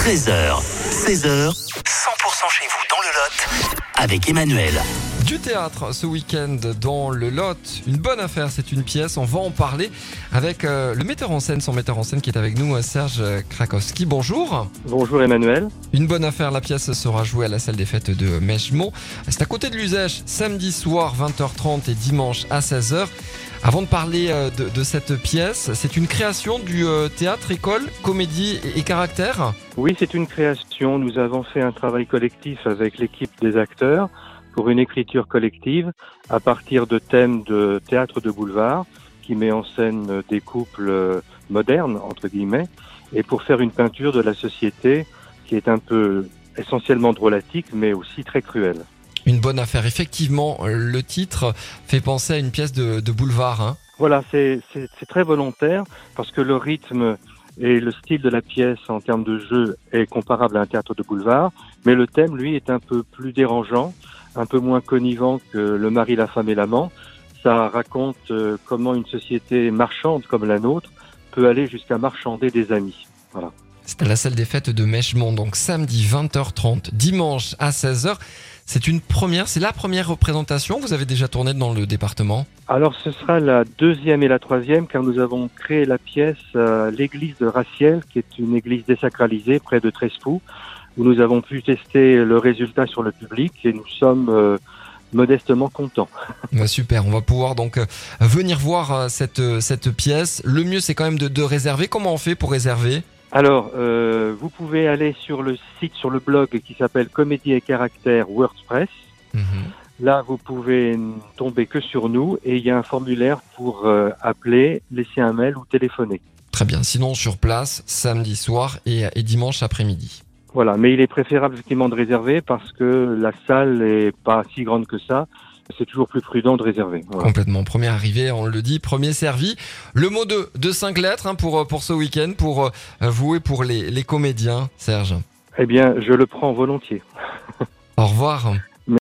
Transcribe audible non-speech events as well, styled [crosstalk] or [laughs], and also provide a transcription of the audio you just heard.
13h, 16h, 100% chez vous dans le Lot avec Emmanuel. Du théâtre ce week-end dans le Lot. Une bonne affaire, c'est une pièce. On va en parler avec euh, le metteur en scène, son metteur en scène qui est avec nous, euh, Serge Krakowski. Bonjour. Bonjour Emmanuel. Une bonne affaire, la pièce sera jouée à la salle des fêtes de Mèchemont. C'est à côté de l'usage, samedi soir 20h30 et dimanche à 16h. Avant de parler euh, de, de cette pièce, c'est une création du théâtre, école, comédie et, et caractère? Oui, c'est une création. Nous avons fait un travail collectif avec l'équipe des acteurs pour une écriture collective à partir de thèmes de théâtre de boulevard qui met en scène des couples euh, modernes, entre guillemets, et pour faire une peinture de la société qui est un peu essentiellement drôlatique, mais aussi très cruelle. Une bonne affaire. Effectivement, euh, le titre fait penser à une pièce de, de boulevard. Hein. Voilà, c'est très volontaire parce que le rythme et le style de la pièce en termes de jeu est comparable à un théâtre de boulevard, mais le thème, lui, est un peu plus dérangeant, un peu moins connivant que le mari, la femme et l'amant. Ça raconte euh, comment une société marchande comme la nôtre peut aller jusqu'à marchander des amis. C'est à la salle des fêtes de Mèchemont, donc samedi 20h30, dimanche à 16h. C'est une première, c'est la première représentation. Vous avez déjà tourné dans le département? Alors ce sera la deuxième et la troisième car nous avons créé la pièce l'église de Raciel qui est une église désacralisée près de Trespoux où nous avons pu tester le résultat sur le public et nous sommes euh, modestement contents. [laughs] Bah, Super, on va pouvoir donc euh, venir voir euh, cette, cette pièce. Le mieux, c'est quand même de, de réserver. Comment on fait pour réserver? Alors euh, vous pouvez aller sur le site, sur le blog qui s'appelle Comédie et Caractère WordPress. Mhm. Là, vous pouvez tomber que sur nous et il y a un formulaire pour euh, appeler, laisser un mail ou téléphoner. Très bien. Sinon, sur place, samedi soir et, et dimanche après-midi. Voilà, mais il est préférable effectivement de réserver parce que la salle est pas si grande que ça. C'est toujours plus prudent de réserver. Voilà. Complètement. Premier arrivé, on le dit, premier servi. Le mot de, de cinq lettres hein, pour, euh, pour ce week-end, pour euh, vous et pour les, les comédiens, Serge. Eh bien, je le prends volontiers. Au revoir.